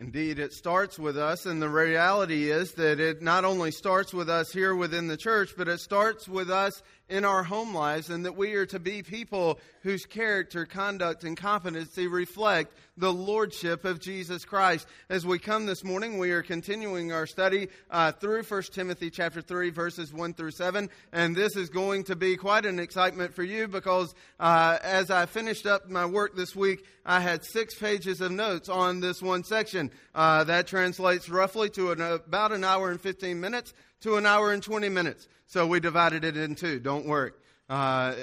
Indeed, it starts with us, and the reality is that it not only starts with us here within the church, but it starts with us in our home lives, and that we are to be people whose character, conduct, and competency reflect the lordship of Jesus Christ. As we come this morning, we are continuing our study uh, through 1 Timothy chapter 3, verses 1 through 7, and this is going to be quite an excitement for you because uh, as I finished up my work this week, I had six pages of notes on this one section. Uh, that translates roughly to an, about an hour and 15 minutes to an hour and 20 minutes. So we divided it in two. Don't worry. Uh,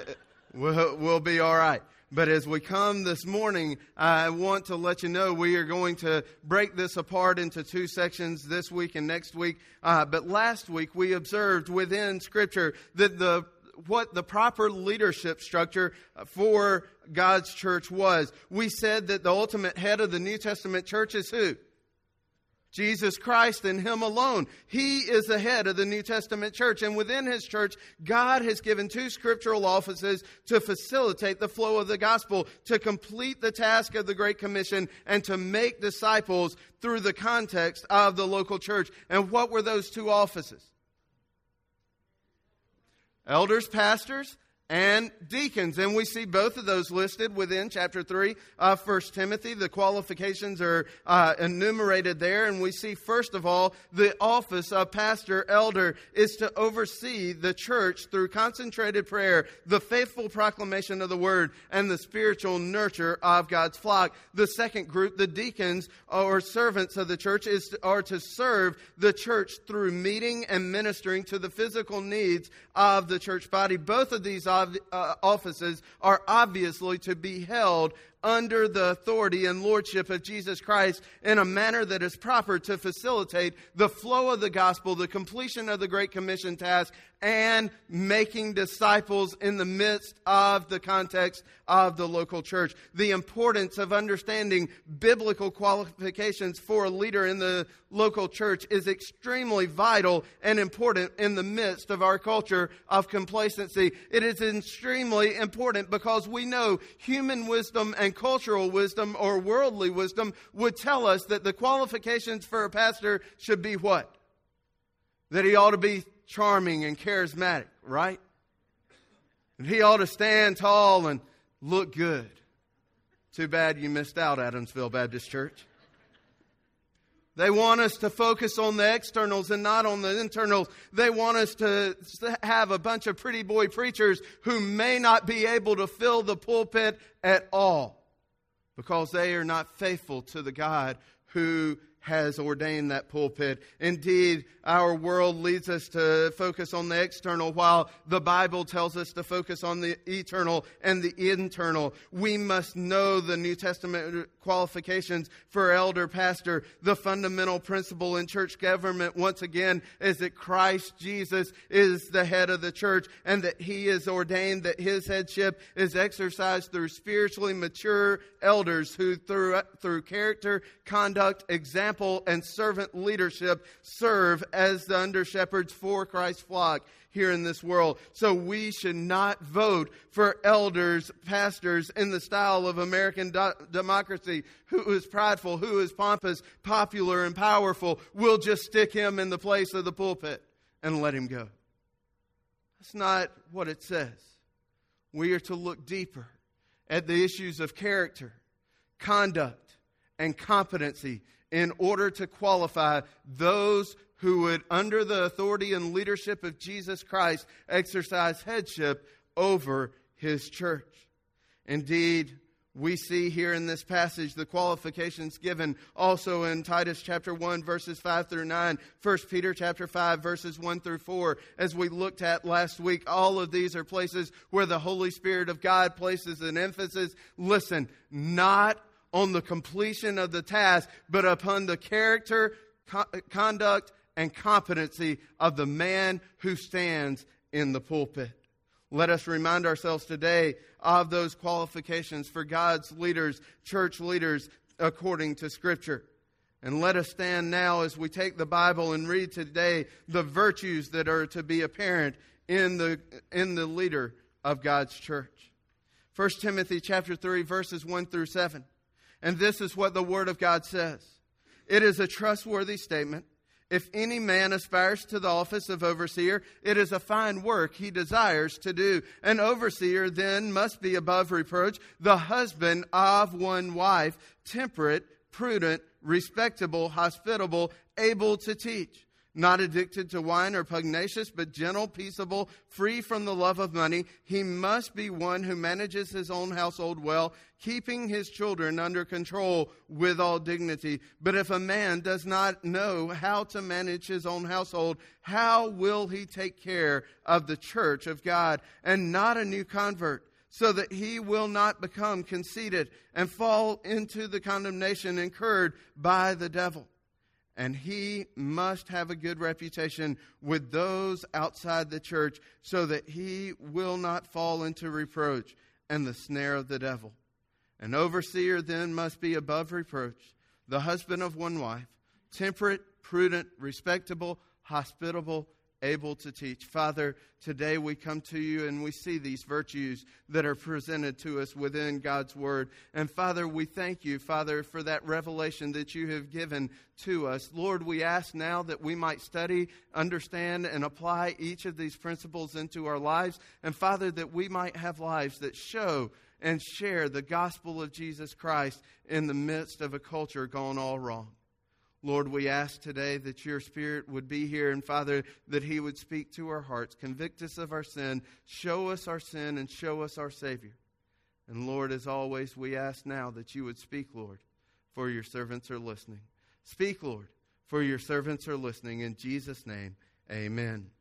we'll, we'll be all right. But as we come this morning, I want to let you know we are going to break this apart into two sections this week and next week. Uh, but last week we observed within Scripture that the what the proper leadership structure for God's church was. We said that the ultimate head of the New Testament church is who? Jesus Christ and Him alone. He is the head of the New Testament church. And within His church, God has given two scriptural offices to facilitate the flow of the gospel, to complete the task of the Great Commission, and to make disciples through the context of the local church. And what were those two offices? Elders, pastors, and deacons. And we see both of those listed within chapter 3 of 1 Timothy. The qualifications are uh, enumerated there. And we see, first of all, the office of pastor elder is to oversee the church through concentrated prayer, the faithful proclamation of the word, and the spiritual nurture of God's flock. The second group, the deacons or servants of the church, is to, are to serve the church through meeting and ministering to the physical needs of the church body. Both of these Uh, offices are obviously to be held under the authority and lordship of Jesus Christ in a manner that is proper to facilitate the flow of the gospel, the completion of the Great Commission task, and making disciples in the midst of the context of the local church. The importance of understanding biblical qualifications for a leader in the local church is extremely vital and important in the midst of our culture of complacency. It is extremely important because we know human wisdom and cultural wisdom or worldly wisdom would tell us that the qualifications for a pastor should be what? That he ought to be charming and charismatic, right? And he ought to stand tall and look good. Too bad you missed out, Adamsville Baptist Church. They want us to focus on the externals and not on the internals. They want us to have a bunch of pretty boy preachers who may not be able to fill the pulpit at all because they are not faithful to the God who has ordained that pulpit. Indeed, our world leads us to focus on the external while the Bible tells us to focus on the eternal and the internal. We must know the New Testament qualifications for elder pastor. The fundamental principle in church government, once again, is that Christ Jesus is the head of the church and that he is ordained that his headship is exercised through spiritually mature elders who, through, through character, conduct, example, and servant leadership, serve as the under shepherds for Christ's flock here in this world. So we should not vote for elders, pastors in the style of American do- democracy who is prideful, who is pompous, popular, and powerful. We'll just stick him in the place of the pulpit and let him go. That's not what it says. We are to look deeper at the issues of character, conduct, and competency in order to qualify those who would, under the authority and leadership of Jesus Christ, exercise headship over his church. Indeed, we see here in this passage the qualifications given also in Titus chapter 1 verses 5 through 9, 1 Peter chapter 5 verses 1 through 4. As we looked at last week, all of these are places where the Holy Spirit of God places an emphasis. Listen, not on the completion of the task, but upon the character, co- conduct, and competency of the man who stands in the pulpit. Let us remind ourselves today of those qualifications for God's leaders, church leaders, according to Scripture. And let us stand now as we take the Bible and read today the virtues that are to be apparent in the, in the leader of God's church. 1 Timothy chapter 3 verses 1 through 7. And this is what the word of God says. It is a trustworthy statement. If any man aspires to the office of overseer, it is a fine work he desires to do. An overseer then must be above reproach, the husband of one wife, temperate, prudent, respectable, hospitable, able to teach not addicted to wine or pugnacious, but gentle, peaceable, free from the love of money. He must be one who manages his own household well, keeping his children under control with all dignity. But if a man does not know how to manage his own household, how will he take care of the church of God and not a new convert? So that he will not become conceited and fall into the condemnation incurred by the devil and he must have a good reputation with those outside the church so that he will not fall into reproach and the snare of the devil. An overseer then must be above reproach, the husband of one wife, temperate, prudent, respectable, hospitable, able to teach. Father, today we come to you and we see these virtues that are presented to us within God's Word. And Father, we thank you, Father, for that revelation that you have given to us. Lord, we ask now that we might study, understand, and apply each of these principles into our lives. And Father, that we might have lives that show and share the gospel of Jesus Christ in the midst of a culture gone all wrong. Lord, we ask today that your Spirit would be here, and Father, that He would speak to our hearts, convict us of our sin, show us our sin, and show us our Savior. And Lord, as always, we ask now that you would speak, Lord, for your servants are listening. Speak, Lord, for your servants are listening. In Jesus' name, amen.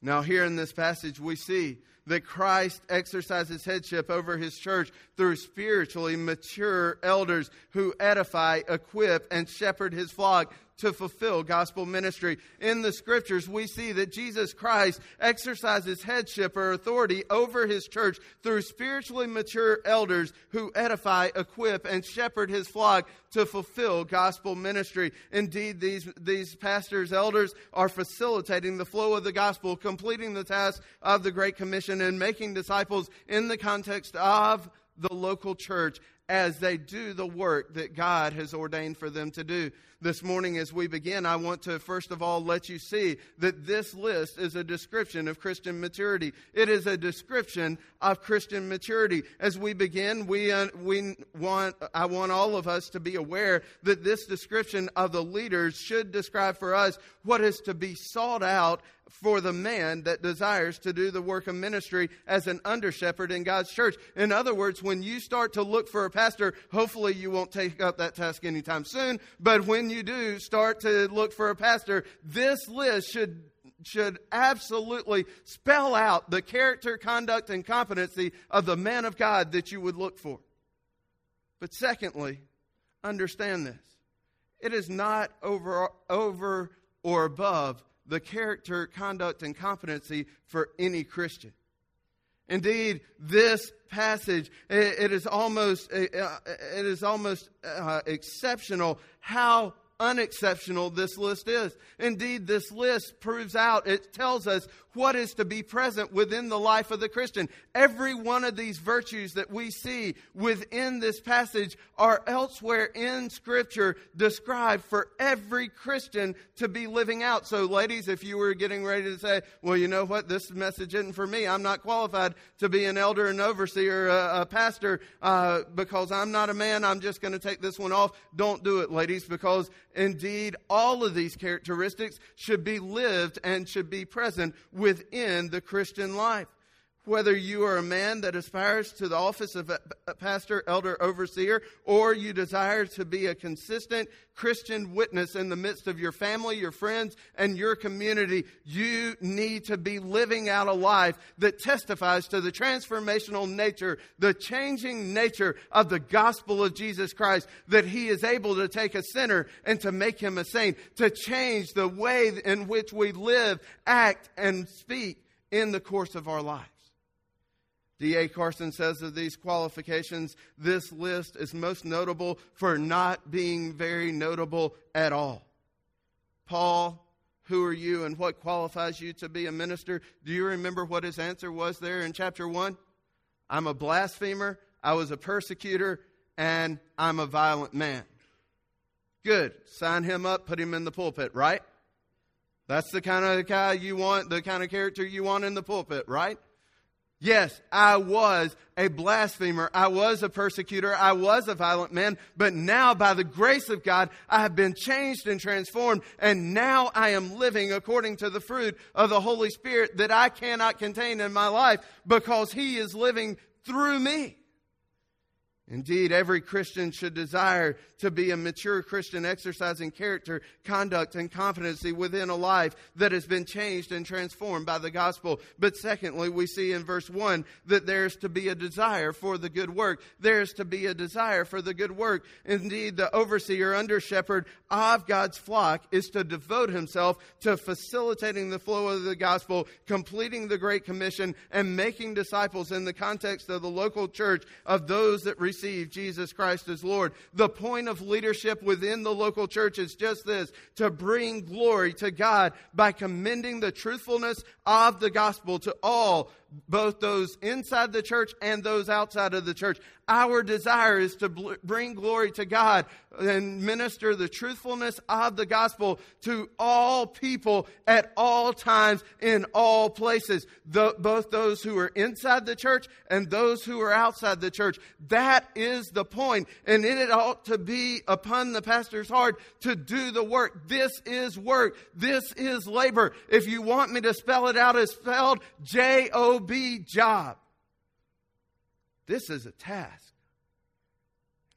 Now, here in this passage, we see that Christ exercises headship over his church through spiritually mature elders who edify, equip, and shepherd his flock to fulfill gospel ministry. In the scriptures, we see that Jesus Christ exercises headship or authority over his church through spiritually mature elders who edify, equip, and shepherd his flock to fulfill gospel ministry. Indeed, these, these pastors, elders are facilitating the flow of the gospel, completing the task of the Great Commission, and making disciples in the context of the local church as they do the work that God has ordained for them to do this morning as we begin, I want to first of all let you see that this list is a description of Christian maturity. It is a description of Christian maturity. As we begin, we, uh, we want, I want all of us to be aware that this description of the leaders should describe for us what is to be sought out for the man that desires to do the work of ministry as an under shepherd in God's church. In other words, when you start to look for a pastor, hopefully you won't take up that task anytime soon, but when you do start to look for a pastor, this list should should absolutely spell out the character, conduct, and competency of the man of God that you would look for. But secondly, understand this. It is not over, over or above the character, conduct, and competency for any Christian. Indeed, this passage, it is almost, it is almost uh, exceptional how unexceptional this list is. Indeed, this list proves out, it tells us what is to be present within the life of the Christian. Every one of these virtues that we see within this passage are elsewhere in Scripture described for every Christian to be living out. So, ladies, if you were getting ready to say, well, you know what, this message isn't for me, I'm not qualified to be an elder, an overseer, a, a pastor, uh, because I'm not a man, I'm just going to take this one off. Don't do it, ladies, because indeed all of these characteristics should be lived and should be present within the Christian life. Whether you are a man that aspires to the office of a pastor, elder, overseer, or you desire to be a consistent Christian witness in the midst of your family, your friends, and your community, you need to be living out a life that testifies to the transformational nature, the changing nature of the gospel of Jesus Christ, that He is able to take a sinner and to make him a saint, to change the way in which we live, act, and speak in the course of our lives. D.A. Carson says of these qualifications, this list is most notable for not being very notable at all. Paul, who are you and what qualifies you to be a minister? Do you remember what his answer was there in chapter 1? I'm a blasphemer, I was a persecutor, and I'm a violent man. Good. Sign him up, put him in the pulpit, right? That's the kind of guy you want, the kind of character you want in the pulpit, right? Yes, I was a blasphemer. I was a persecutor. I was a violent man. But now, by the grace of God, I have been changed and transformed. And now I am living according to the fruit of the Holy Spirit that I cannot contain in my life because He is living through me. Indeed, every Christian should desire to be a mature Christian, exercising character, conduct, and competency within a life that has been changed and transformed by the gospel. But secondly, we see in verse 1 that there's to be a desire for the good work. There's to be a desire for the good work. Indeed, the overseer, under shepherd of God's flock is to devote himself to facilitating the flow of the gospel, completing the Great Commission, and making disciples in the context of the local church of those that receive receive Jesus Christ as Lord. The point of leadership within the local church is just this to bring glory to God by commending the truthfulness of the gospel to all both those inside the church and those outside of the church. Our desire is to bl- bring glory to God and minister the truthfulness of the gospel to all people at all times in all places, the, both those who are inside the church and those who are outside the church. That is the point. and it ought to be upon the pastor's heart to do the work. This is work. This is labor. If you want me to spell it out as spelled J O B job. This is a task.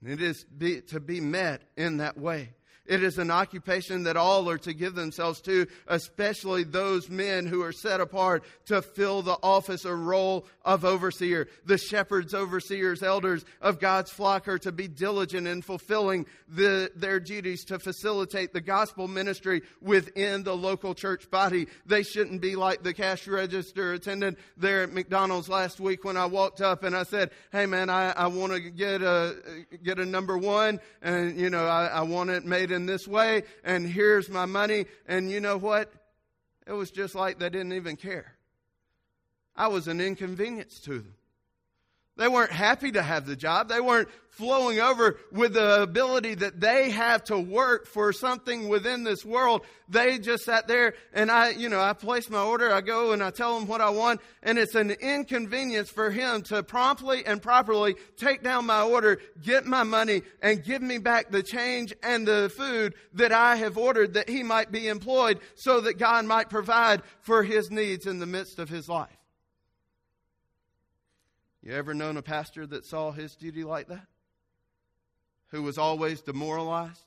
And it is be, to be met in that way. It is an occupation that all are to give themselves to, especially those men who are set apart to fill the office or role of overseer. The shepherds, overseers, elders of God's flock are to be diligent in fulfilling the, their duties to facilitate the gospel ministry within the local church body. They shouldn't be like the cash register attendant there at McDonald's last week when I walked up and I said, Hey man, I, I want to get a, get a number one and you know, I, I want it made in in this way, and here's my money. And you know what? It was just like they didn't even care. I was an inconvenience to them. They weren't happy to have the job. They weren't flowing over with the ability that they have to work for something within this world. They just sat there and I, you know, I place my order. I go and I tell them what I want. And it's an inconvenience for him to promptly and properly take down my order, get my money and give me back the change and the food that I have ordered that he might be employed so that God might provide for his needs in the midst of his life. You ever known a pastor that saw his duty like that? Who was always demoralized?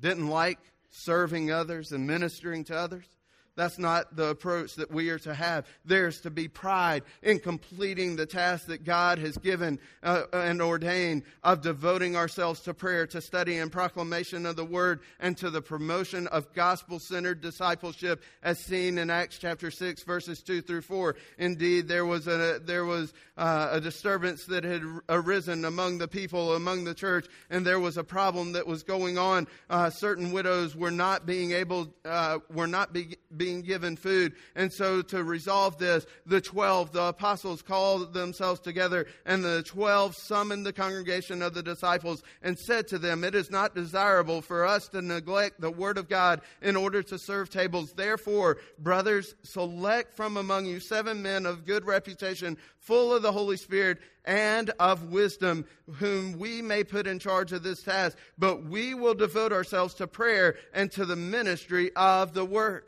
Didn't like serving others and ministering to others? That's not the approach that we are to have. There's to be pride in completing the task that God has given uh, and ordained of devoting ourselves to prayer, to study and proclamation of the word, and to the promotion of gospel centered discipleship as seen in Acts chapter 6, verses 2 through 4. Indeed, there was a, there was, uh, a disturbance that had arisen among the people, among the church, and there was a problem that was going on. Uh, certain widows were not being able, uh, were not being being given food. And so to resolve this, the 12, the apostles called themselves together and the 12 summoned the congregation of the disciples and said to them, It is not desirable for us to neglect the word of God in order to serve tables. Therefore, brothers, select from among you seven men of good reputation, full of the Holy Spirit and of wisdom, whom we may put in charge of this task. But we will devote ourselves to prayer and to the ministry of the word.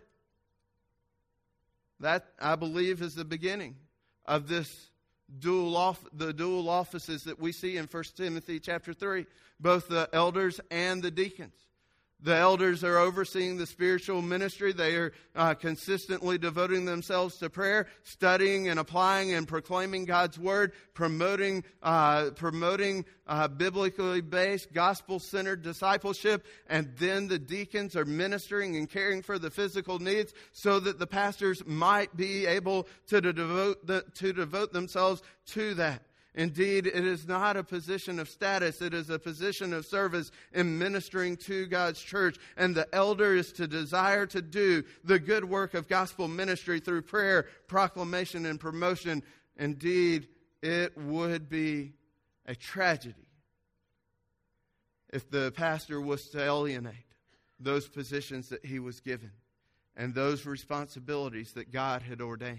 That, I believe, is the beginning of this dual off, the dual offices that we see in 1 Timothy chapter 3, both the elders and the deacons. The elders are overseeing the spiritual ministry. They are uh, consistently devoting themselves to prayer, studying and applying and proclaiming God's word, promoting, uh, promoting uh, biblically based, gospel centered discipleship. And then the deacons are ministering and caring for the physical needs so that the pastors might be able to, devote, the, to devote themselves to that. Indeed, it is not a position of status, it is a position of service in ministering to God's church. And the elder is to desire to do the good work of gospel ministry through prayer, proclamation, and promotion. Indeed, it would be a tragedy if the pastor was to alienate those positions that he was given and those responsibilities that God had ordained.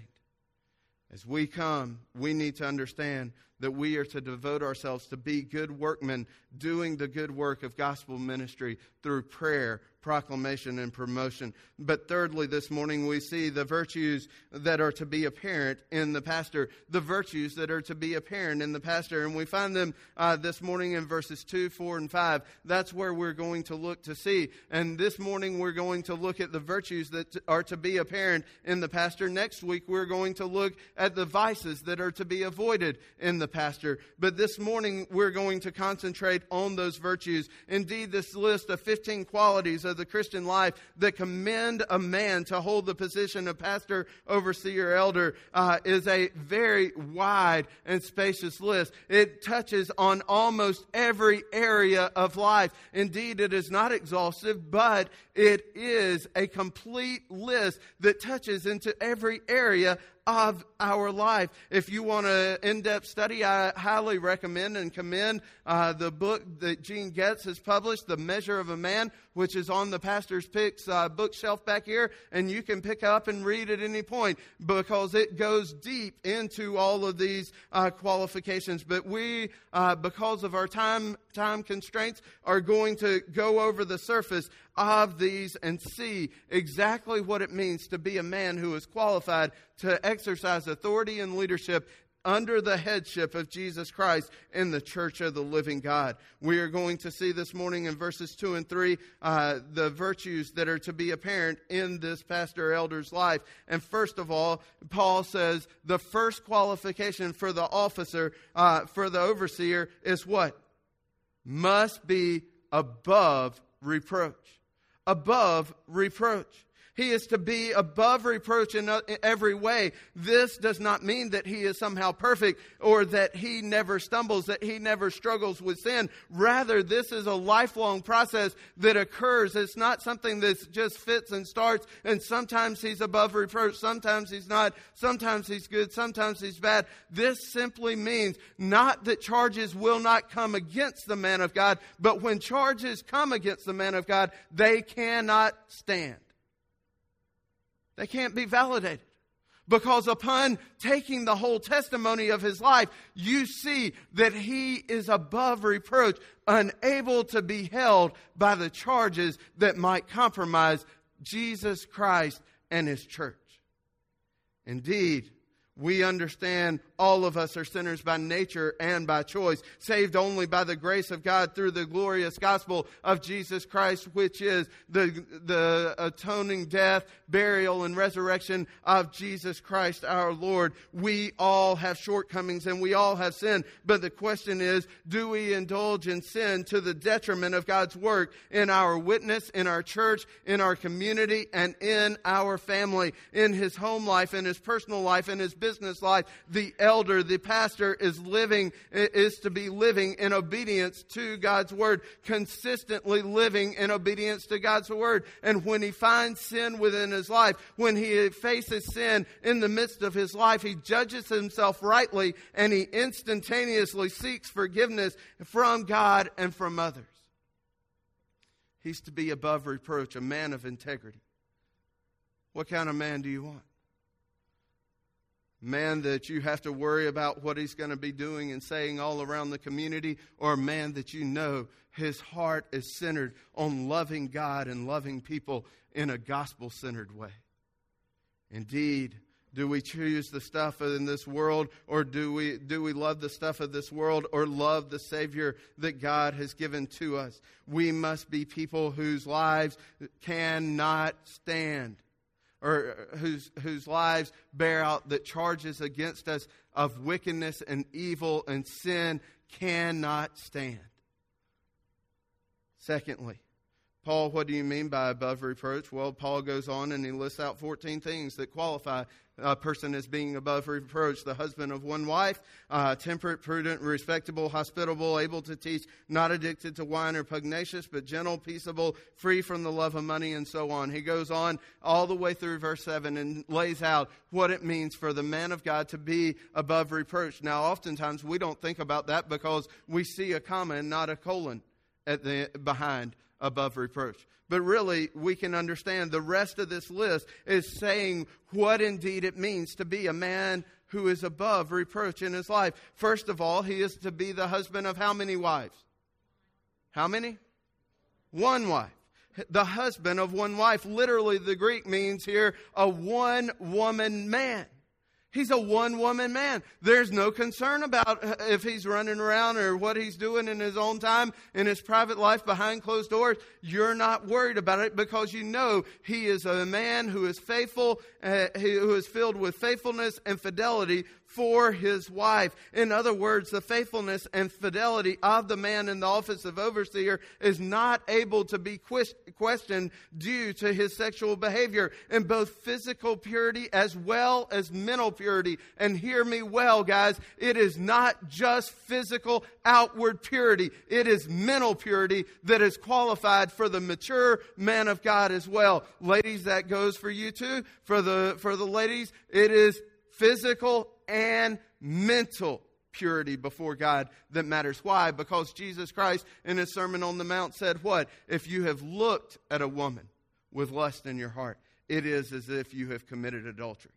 As we come, we need to understand that we are to devote ourselves to be good workmen, doing the good work of gospel ministry through prayer, proclamation, and promotion. But thirdly, this morning we see the virtues that are to be apparent in the pastor, the virtues that are to be apparent in the pastor. And we find them uh, this morning in verses 2, 4, and 5. That's where we're going to look to see. And this morning we're going to look at the virtues that are to be apparent in the pastor. Next week we're going to look at the vices that are to be avoided in the pastor. But this morning, we're going to concentrate on those virtues. Indeed, this list of 15 qualities of the Christian life that commend a man to hold the position of pastor, overseer, elder uh, is a very wide and spacious list. It touches on almost every area of life. Indeed, it is not exhaustive, but it is a complete list that touches into every area of our life. If you want an in depth study, I highly recommend and commend uh, the book that Gene Getz has published, The Measure of a Man, which is on the Pastor's Picks uh, bookshelf back here. And you can pick up and read at any point because it goes deep into all of these uh, qualifications. But we, uh, because of our time, time constraints, are going to go over the surface of these and see exactly what it means to be a man who is qualified to exercise authority and leadership under the headship of Jesus Christ in the church of the living God. We are going to see this morning in verses 2 and 3 uh, the virtues that are to be apparent in this pastor elder's life. And first of all, Paul says the first qualification for the officer, uh, for the overseer, is what? Must be above reproach above reproach. He is to be above reproach uh, in every way. This does not mean that he is somehow perfect or that he never stumbles, that he never struggles with sin. Rather, this is a lifelong process that occurs. It's not something that just fits and starts, and sometimes he's above reproach, sometimes he's not, sometimes he's good, sometimes he's bad. This simply means not that charges will not come against the man of God, but when charges come against the man of God, they cannot stand. They can't be validated. Because upon taking the whole testimony of his life, you see that he is above reproach, unable to be held by the charges that might compromise Jesus Christ and his church. Indeed, we understand all of us are sinners by nature and by choice, saved only by the grace of God through the glorious gospel of Jesus Christ, which is the, the atoning death, burial, and resurrection of Jesus Christ our Lord. We all have shortcomings and we all have sin, but the question is, do we indulge in sin to the detriment of God's work in our witness, in our church, in our community, and in our family, in his home life, in his personal life, in his business? Business life, the elder, the pastor is living, is to be living in obedience to God's word, consistently living in obedience to God's word. And when he finds sin within his life, when he faces sin in the midst of his life, he judges himself rightly and he instantaneously seeks forgiveness from God and from others. He's to be above reproach, a man of integrity. What kind of man do you want? Man that you have to worry about what he's going to be doing and saying all around the community, or a man that you know his heart is centered on loving God and loving people in a gospel centered way. Indeed, do we choose the stuff in this world or do we, do we love the stuff of this world or love the Savior that God has given to us? We must be people whose lives cannot stand or uh, whose, whose lives bear out that charges against us of wickedness and evil and sin cannot stand. Secondly, Paul, what do you mean by above reproach? Well, Paul goes on and he lists out 14 things that qualify a person as being above reproach, the husband of one wife, uh, temperate, prudent, respectable, hospitable, able to teach, not addicted to wine or pugnacious, but gentle, peaceable, free from the love of money, and so on. He goes on all the way through verse 7 and lays out what it means for the man of God to be above reproach. Now, oftentimes we don't think about that because we see a comma and not a colon at the behind above reproach. But really, we can understand the rest of this list is saying what indeed it means to be a man who is above reproach in his life. First of all, he is to be the husband of how many wives? How many? One wife. The husband of one wife. Literally, the Greek means here a one woman man. He's a one woman man. There's no concern about if he's running around or what he's doing in his own time, in his private life behind closed doors. You're not worried about it because you know he is a man who is faithful, uh, who is filled with faithfulness and fidelity for his wife. In other words, the faithfulness and fidelity of the man in the office of overseer is not able to be questioned due to his sexual behavior in both physical purity as well as mental purity. And hear me well, guys, it is not just physical outward purity, it is mental purity that is qualified for the mature man of God as well. Ladies, that goes for you too. For the, for the ladies, it is physical and mental purity before God that matters. Why? Because Jesus Christ in his Sermon on the Mount said, What? If you have looked at a woman with lust in your heart, it is as if you have committed adultery.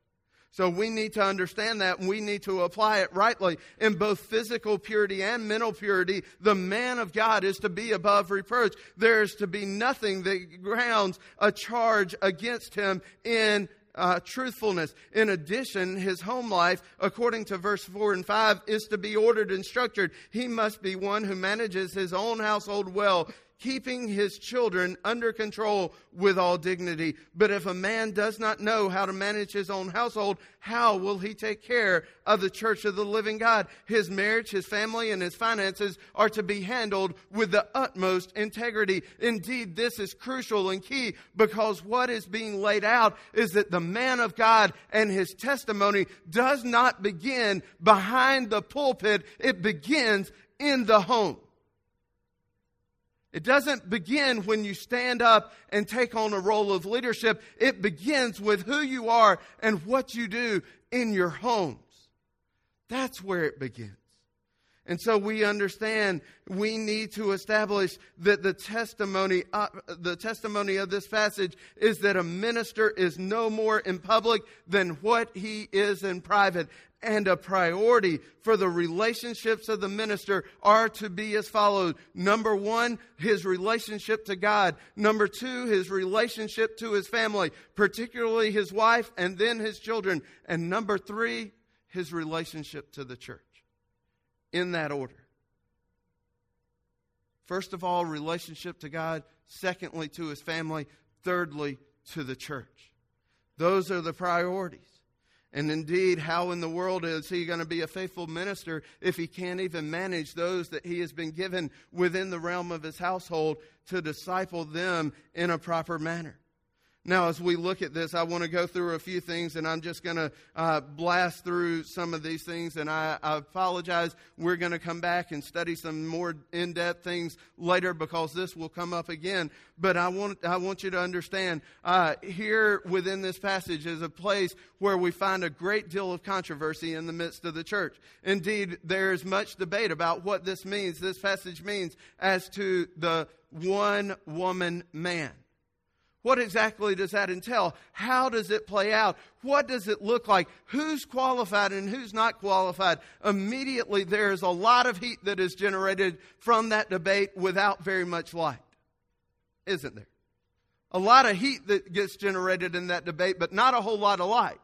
So we need to understand that and we need to apply it rightly in both physical purity and mental purity. The man of God is to be above reproach. There is to be nothing that grounds a charge against him in uh, truthfulness. In addition, his home life, according to verse 4 and 5, is to be ordered and structured. He must be one who manages his own household well keeping his children under control with all dignity. But if a man does not know how to manage his own household, how will he take care of the church of the living God? His marriage, his family, and his finances are to be handled with the utmost integrity. Indeed, this is crucial and key because what is being laid out is that the man of God and his testimony does not begin behind the pulpit. It begins in the home. It doesn't begin when you stand up and take on a role of leadership. It begins with who you are and what you do in your homes. That's where it begins. And so we understand we need to establish that the testimony, uh, the testimony of this passage is that a minister is no more in public than what he is in private and a priority for the relationships of the minister are to be as follows. Number one, his relationship to God. Number two, his relationship to his family, particularly his wife and then his children. And number three, his relationship to the church. In that order. First of all, relationship to God. Secondly, to his family. Thirdly, to the church. Those are the priorities. And indeed, how in the world is he going to be a faithful minister if he can't even manage those that he has been given within the realm of his household to disciple them in a proper manner? Now, as we look at this, I want to go through a few things, and I'm just going to uh, blast through some of these things. And I, I apologize. We're going to come back and study some more in depth things later because this will come up again. But I want, I want you to understand uh, here within this passage is a place where we find a great deal of controversy in the midst of the church. Indeed, there is much debate about what this means, this passage means, as to the one woman man. What exactly does that entail? How does it play out? What does it look like? Who's qualified and who's not qualified? Immediately, there's a lot of heat that is generated from that debate without very much light, isn't there? A lot of heat that gets generated in that debate, but not a whole lot of light.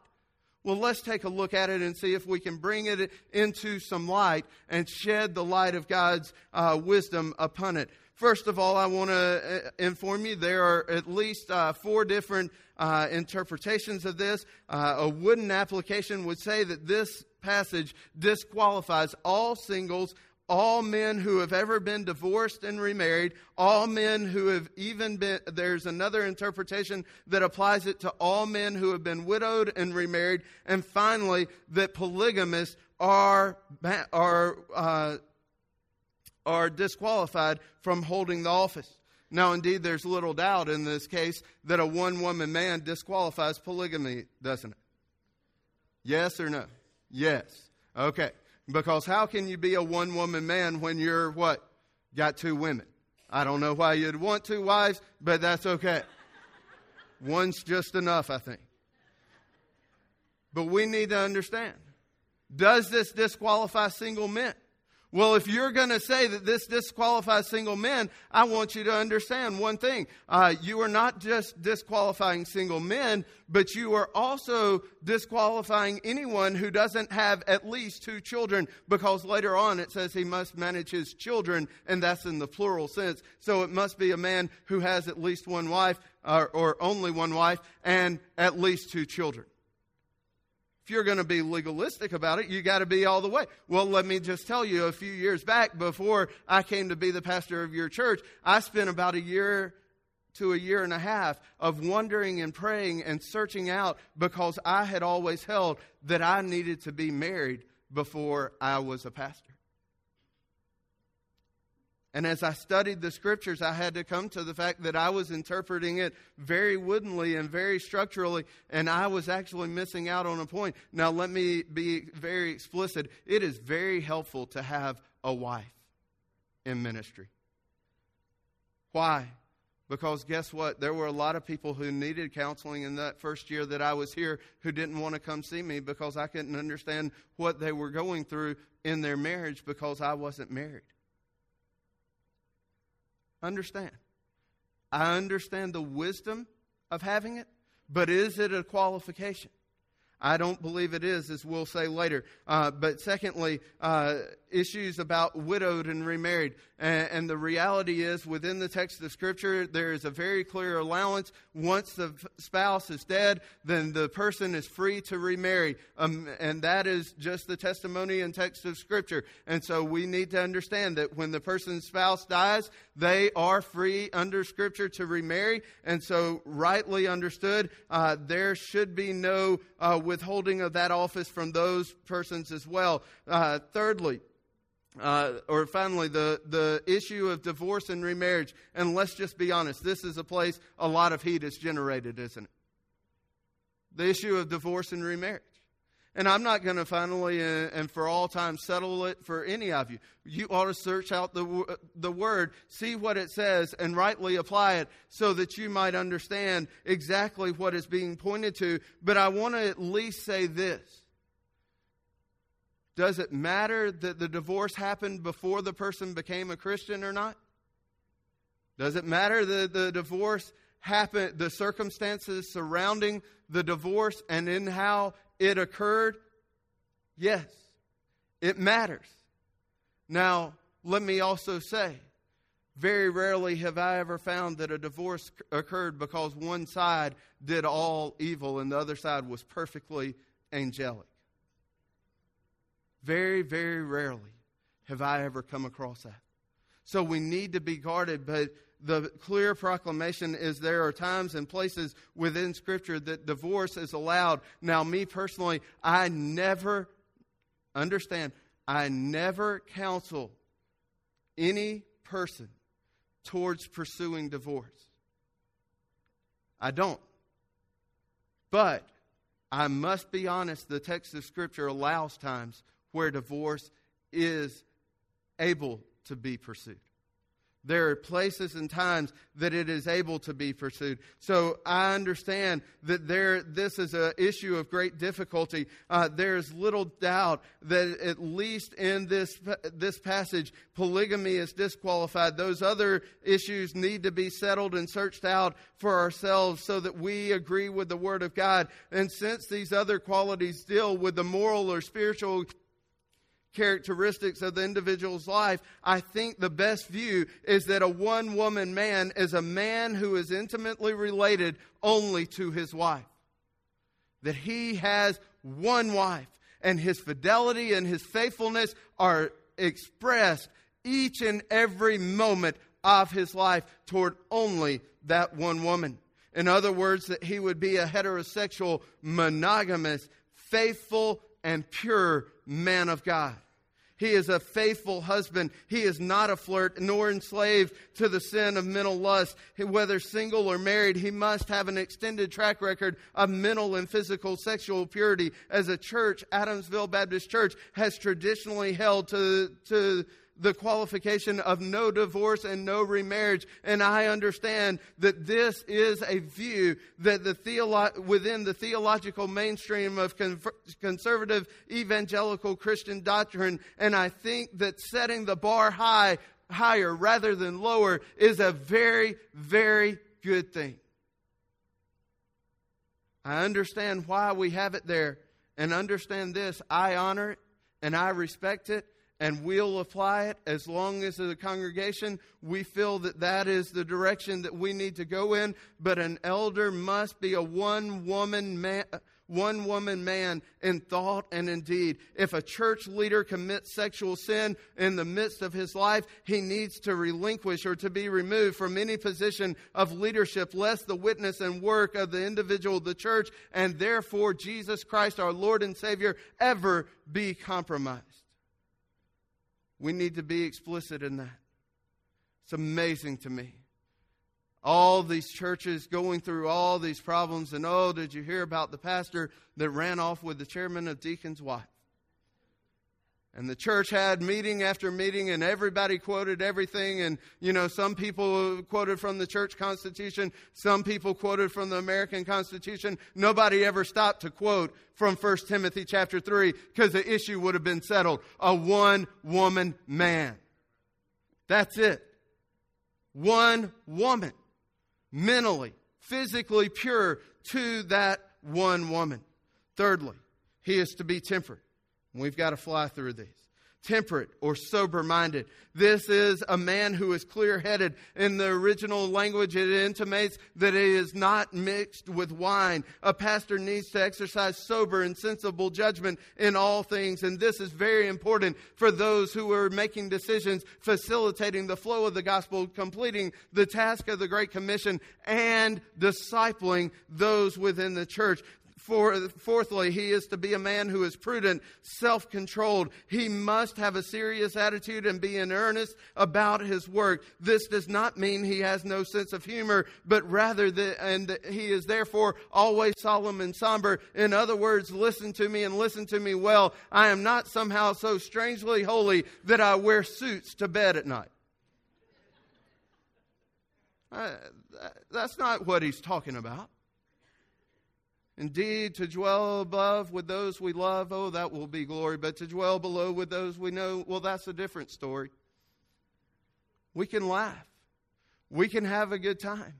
Well, let's take a look at it and see if we can bring it into some light and shed the light of God's uh, wisdom upon it. First of all, I want to uh, inform you there are at least uh, four different uh, interpretations of this. Uh, a wooden application would say that this passage disqualifies all singles, all men who have ever been divorced and remarried, all men who have even been, there's another interpretation that applies it to all men who have been widowed and remarried, and finally, that polygamists are, are uh, are disqualified from holding the office. Now, indeed, there's little doubt in this case that a one woman man disqualifies polygamy, doesn't it? Yes or no? Yes. Okay. Because how can you be a one woman man when you're what? Got two women. I don't know why you'd want two wives, but that's okay. One's just enough, I think. But we need to understand does this disqualify single men? Well, if you're going to say that this disqualifies single men, I want you to understand one thing. Uh, you are not just disqualifying single men, but you are also disqualifying anyone who doesn't have at least two children, because later on it says he must manage his children, and that's in the plural sense. So it must be a man who has at least one wife, or, or only one wife, and at least two children. If you're going to be legalistic about it, you got to be all the way. Well, let me just tell you a few years back before I came to be the pastor of your church, I spent about a year to a year and a half of wondering and praying and searching out because I had always held that I needed to be married before I was a pastor. And as I studied the scriptures, I had to come to the fact that I was interpreting it very woodenly and very structurally, and I was actually missing out on a point. Now, let me be very explicit. It is very helpful to have a wife in ministry. Why? Because guess what? There were a lot of people who needed counseling in that first year that I was here who didn't want to come see me because I couldn't understand what they were going through in their marriage because I wasn't married. Understand. I understand the wisdom of having it, but is it a qualification? I don't believe it is, as we'll say later. Uh, but secondly, uh, issues about widowed and remarried. And, and, the reality is, within the text of Scripture, there is a very clear allowance. Once the spouse is dead, then the person is free to remarry. Um, and that is just the testimony and text of Scripture. And so we need to understand that when the person's spouse dies, they are free under Scripture to remarry. And so, rightly understood, uh, there should be no uh, withholding of that office from those persons as well. Uh, thirdly, uh, or finally, the, the issue of divorce and remarriage. And let's just be honest, this is a place a lot of heat is generated, isn't it? The issue of divorce and remarriage. And I'm not going to finally uh, and for all time settle it for any of you. You ought to search out the, the word, see what it says, and rightly apply it so that you might understand exactly what is being pointed to. But I want to at least say this does it matter that the divorce happened before the person became a Christian or not? Does it matter that the divorce happened, the circumstances surrounding the divorce and in how it occurred? Yes, it matters. Now, let me also say, very rarely have I ever found that a divorce occurred because one side did all evil and the other side was perfectly angelic. Very, very rarely have I ever come across that. So we need to be guarded, but the clear proclamation is there are times and places within Scripture that divorce is allowed. Now, me personally, I never understand, I never counsel any person towards pursuing divorce. I don't. But I must be honest, the text of Scripture allows times where divorce is able to be pursued. There are places and times that it is able to be pursued. So I understand that there, this is an issue of great difficulty. Uh, there's little doubt that at least in this, this passage, polygamy is disqualified. Those other issues need to be settled and searched out for ourselves so that we agree with the Word of God. And since these other qualities deal with the moral or spiritual characteristics of the individual's life, I think the best view is that a one woman man is a man who is intimately related only to his wife. That he has one wife, and his fidelity and his faithfulness are expressed each and every moment of his life toward only that one woman. In other words, that he would be a heterosexual, monogamous, faithful, and pure man of God. He is a faithful husband. He is not a flirt nor enslaved to the sin of mental lust. Whether single or married, he must have an extended track record of mental and physical sexual purity. As a church, Adamsville Baptist Church has traditionally held to, to the qualification of no divorce and no remarriage. And I understand that this is a view that the theolo- within the theological mainstream of con- conservative evangelical Christian doctrine. And I think that setting the bar high, higher rather than lower is a very, very good thing. I understand why we have it there and understand this. I honor it and I respect it and we'll apply it as long as the congregation we feel that that is the direction that we need to go in but an elder must be a one woman man one woman man in thought and in deed. If a church leader commits sexual sin in the midst of his life, he needs to relinquish or to be removed from any position of leadership, lest the witness and work of the individual, the church, and therefore Jesus Christ, our Lord and Savior, ever be compromised. We need to be explicit in that. It's amazing to me. All these churches going through all these problems, and oh, did you hear about the pastor that ran off with the chairman of Deacon's wife? And the church had meeting after meeting, and everybody quoted everything. And, you know, some people quoted from the church constitution, some people quoted from the American Constitution. Nobody ever stopped to quote from 1 Timothy chapter 3 because the issue would have been settled. A one woman man. That's it. One woman. Mentally, physically pure to that one woman. Thirdly, he is to be temperate. We've got to fly through these. Temperate or sober minded. This is a man who is clear headed. In the original language, it intimates that it is not mixed with wine. A pastor needs to exercise sober and sensible judgment in all things. And this is very important for those who are making decisions, facilitating the flow of the gospel, completing the task of the Great Commission, and discipling those within the church. For, fourthly, he is to be a man who is prudent, self controlled. He must have a serious attitude and be in earnest about his work. This does not mean he has no sense of humor, but rather that, and he is therefore always solemn and somber. In other words, listen to me and listen to me well. I am not somehow so strangely holy that I wear suits to bed at night. Uh, that's not what he's talking about. Indeed, to dwell above with those we love, oh, that will be glory. But to dwell below with those we know, well, that's a different story. We can laugh, we can have a good time.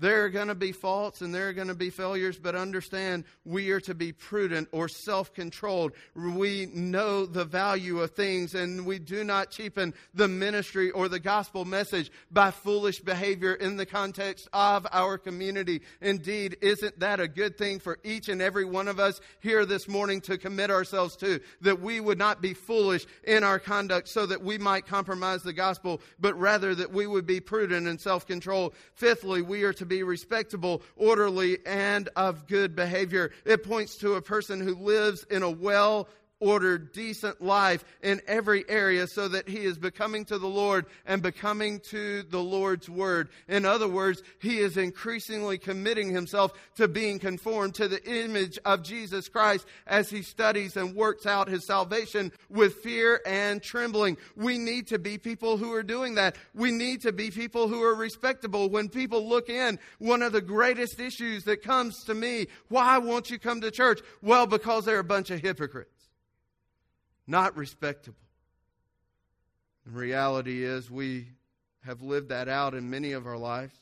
There are going to be faults and there are going to be failures, but understand we are to be prudent or self controlled. We know the value of things and we do not cheapen the ministry or the gospel message by foolish behavior in the context of our community. Indeed, isn't that a good thing for each and every one of us here this morning to commit ourselves to? That we would not be foolish in our conduct so that we might compromise the gospel, but rather that we would be prudent and self controlled. Fifthly, we are to be respectable, orderly, and of good behavior. It points to a person who lives in a well ordered, decent life in every area so that he is becoming to the Lord and becoming to the Lord's word. In other words, he is increasingly committing himself to being conformed to the image of Jesus Christ as he studies and works out his salvation with fear and trembling. We need to be people who are doing that. We need to be people who are respectable. When people look in, one of the greatest issues that comes to me, why won't you come to church? Well, because they're a bunch of hypocrites not respectable. The reality is, we have lived that out in many of our lives.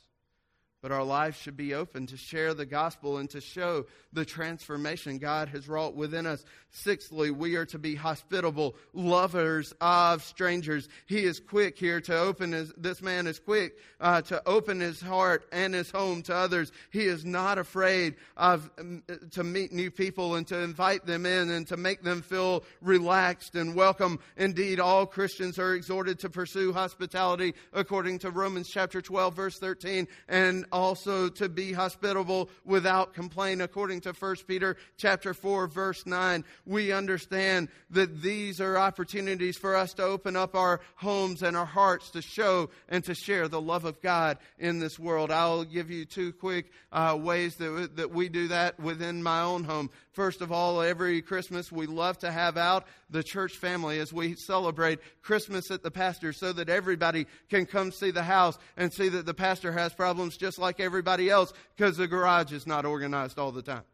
But our lives should be open to share the gospel and to show the transformation God has wrought within us. Sixthly, we are to be hospitable, lovers of strangers. He is quick here to open his, this man is quick uh, to open his heart and his home to others. He is not afraid of um, to meet new people and to invite them in and to make them feel relaxed and welcome. Indeed, all Christians are exhorted to pursue hospitality according to Romans chapter 12 verse 13 and also to be hospitable without complaint according to 1 Peter chapter 4 verse 9. We understand that these are opportunities for us to open up our homes and our hearts to show and to share the love of God in this world. I'll give you two quick uh, ways that, that we do that within my own home. First of all, every Christmas we love to have out the church family as we celebrate Christmas at the pastor so that everybody can come see the house and see that the pastor has problems just like everybody else because the garage is not organized all the time.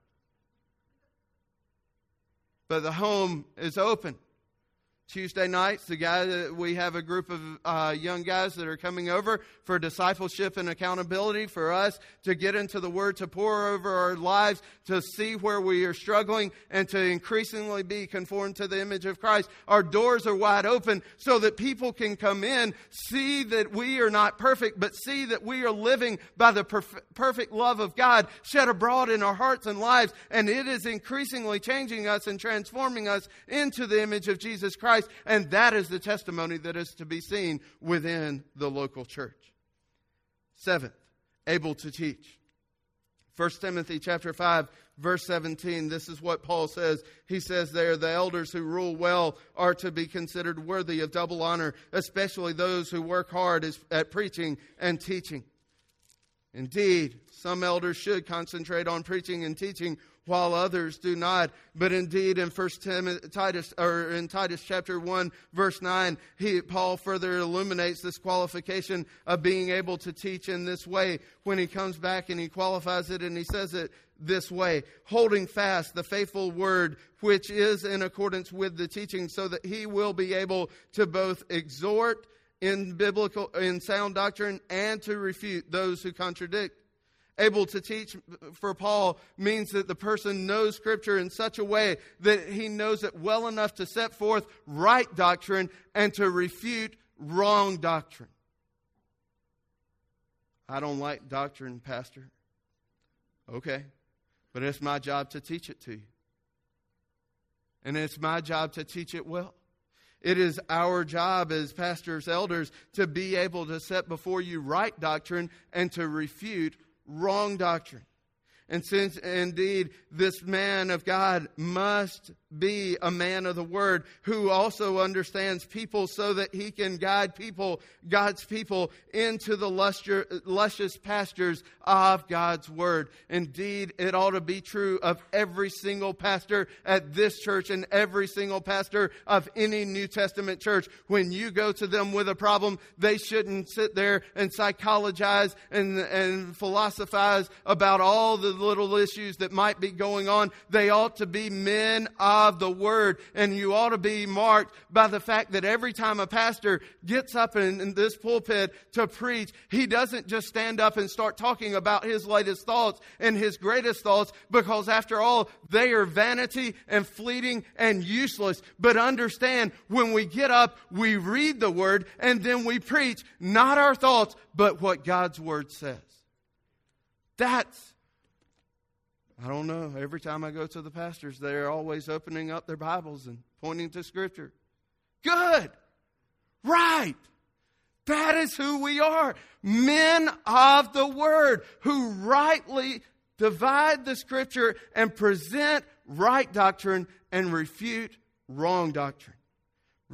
But the home is open. Tuesday nights, the guy we have a group of uh, young guys that are coming over for discipleship and accountability for us to get into the Word, to pour over our lives, to see where we are struggling, and to increasingly be conformed to the image of Christ. Our doors are wide open so that people can come in, see that we are not perfect, but see that we are living by the perf- perfect love of God shed abroad in our hearts and lives, and it is increasingly changing us and transforming us into the image of Jesus Christ. Christ, and that is the testimony that is to be seen within the local church. Seventh, able to teach. 1 Timothy chapter 5 verse 17 this is what Paul says he says there the elders who rule well are to be considered worthy of double honor especially those who work hard at preaching and teaching indeed some elders should concentrate on preaching and teaching while others do not. But indeed, in First Titus or in Titus chapter one, verse nine, he Paul further illuminates this qualification of being able to teach in this way when he comes back and he qualifies it and he says it this way, holding fast the faithful word which is in accordance with the teaching, so that he will be able to both exhort in biblical in sound doctrine and to refute those who contradict able to teach for Paul means that the person knows Scripture in such a way that he knows it well enough to set forth right doctrine and to refute wrong doctrine. I don't like doctrine, Pastor. Okay, but it's my job to teach it to you. And it's my job to teach it well. It is our job as pastors, elders, to be able to set before you right doctrine and to refute wrong doctrine. And since indeed this man of God must be a man of the word who also understands people so that he can guide people, God's people, into the lustre, luscious pastures of God's word. Indeed, it ought to be true of every single pastor at this church and every single pastor of any New Testament church. When you go to them with a problem, they shouldn't sit there and psychologize and, and philosophize about all the little issues that might be going on. They ought to be men of the Word. And you ought to be marked by the fact that every time a pastor gets up in, in this pulpit to preach, he doesn't just stand up and start talking about his latest thoughts and his greatest thoughts, because after all, they are vanity and fleeting and useless. But understand, when we get up, we read the Word and then we preach not our thoughts, but what God's Word says. That's I don't know. Every time I go to the pastors, they're always opening up their Bibles and pointing to Scripture. Good. Right. That is who we are. Men of the Word who rightly divide the Scripture and present right doctrine and refute wrong doctrine.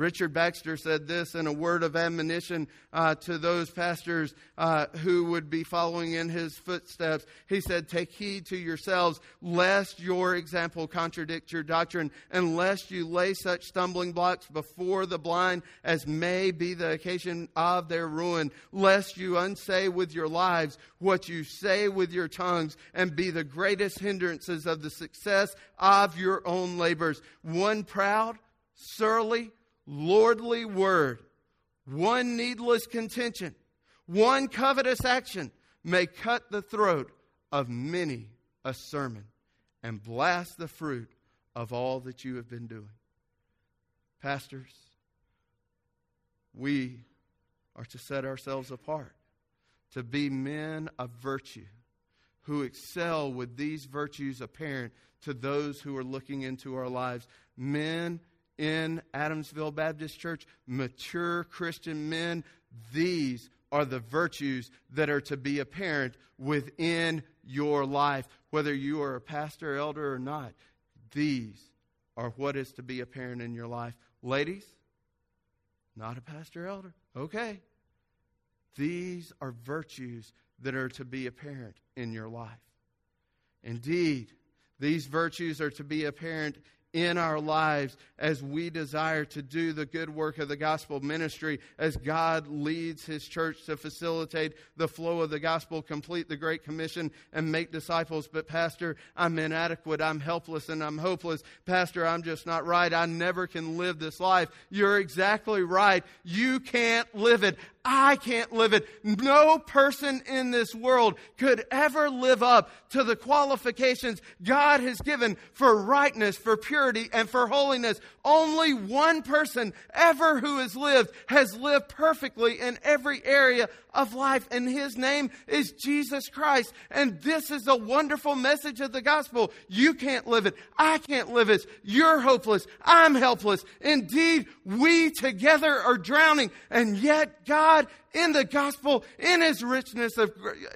Richard Baxter said this in a word of admonition uh, to those pastors uh, who would be following in his footsteps. He said, Take heed to yourselves, lest your example contradict your doctrine, and lest you lay such stumbling blocks before the blind as may be the occasion of their ruin, lest you unsay with your lives what you say with your tongues, and be the greatest hindrances of the success of your own labors. One proud, surly, lordly word, one needless contention, one covetous action may cut the throat of many a sermon and blast the fruit of all that you have been doing. Pastors, we are to set ourselves apart, to be men of virtue who excel with these virtues apparent to those who are looking into our lives. Men in Adamsville Baptist Church, mature Christian men, these are the virtues that are to be apparent within your life, whether you are a pastor, elder, or not. These are what is to be apparent in your life. Ladies, not a pastor, elder. Okay. These are virtues that are to be apparent in your life. Indeed, these virtues are to be apparent in our lives as we desire to do the good work of the gospel ministry, as God leads His church to facilitate the flow of the gospel, complete the Great Commission, and make disciples. But, Pastor, I'm inadequate, I'm helpless, and I'm hopeless. Pastor, I'm just not right. I never can live this life. You're exactly right. You can't live it. I can't live it. No person in this world could ever live up to the qualifications God has given for rightness, for purity, and for holiness. Only one person ever who has lived has lived perfectly in every area of life, and his name is Jesus Christ. And this is a wonderful message of the gospel. You can't live it. I can't live it. You're hopeless. I'm helpless. Indeed, we together are drowning. And yet, God, in the gospel, in his richness of,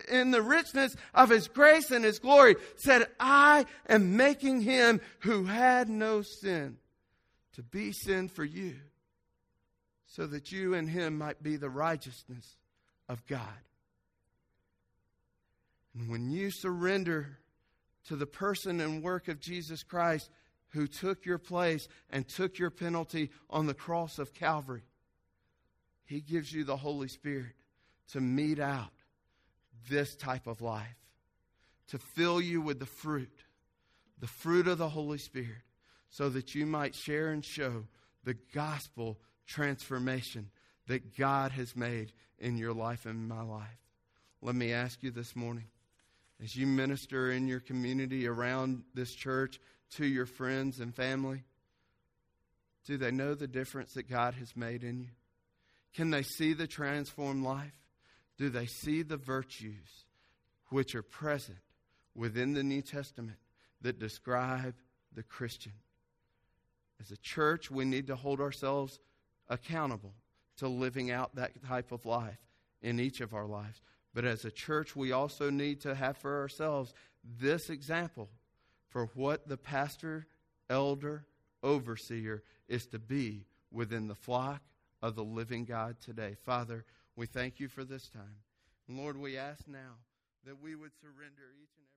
in the richness of his grace and his glory, said, I am making him who had no sin to be sin for you so that you and him might be the righteousness of God. And when you surrender to the person and work of Jesus Christ, who took your place and took your penalty on the cross of Calvary, He gives you the Holy Spirit to mete out this type of life, to fill you with the fruit, the fruit of the Holy Spirit, so that you might share and show the gospel transformation that God has made in your life and my life. Let me ask you this morning as you minister in your community around this church to your friends and family, do they know the difference that God has made in you? Can they see the transformed life? Do they see the virtues which are present within the New Testament that describe the Christian? As a church, we need to hold ourselves accountable to living out that type of life in each of our lives. But as a church, we also need to have for ourselves this example for what the pastor, elder, overseer is to be within the flock of the living God today. Father, we thank you for this time. Lord, we ask now that we would surrender each and every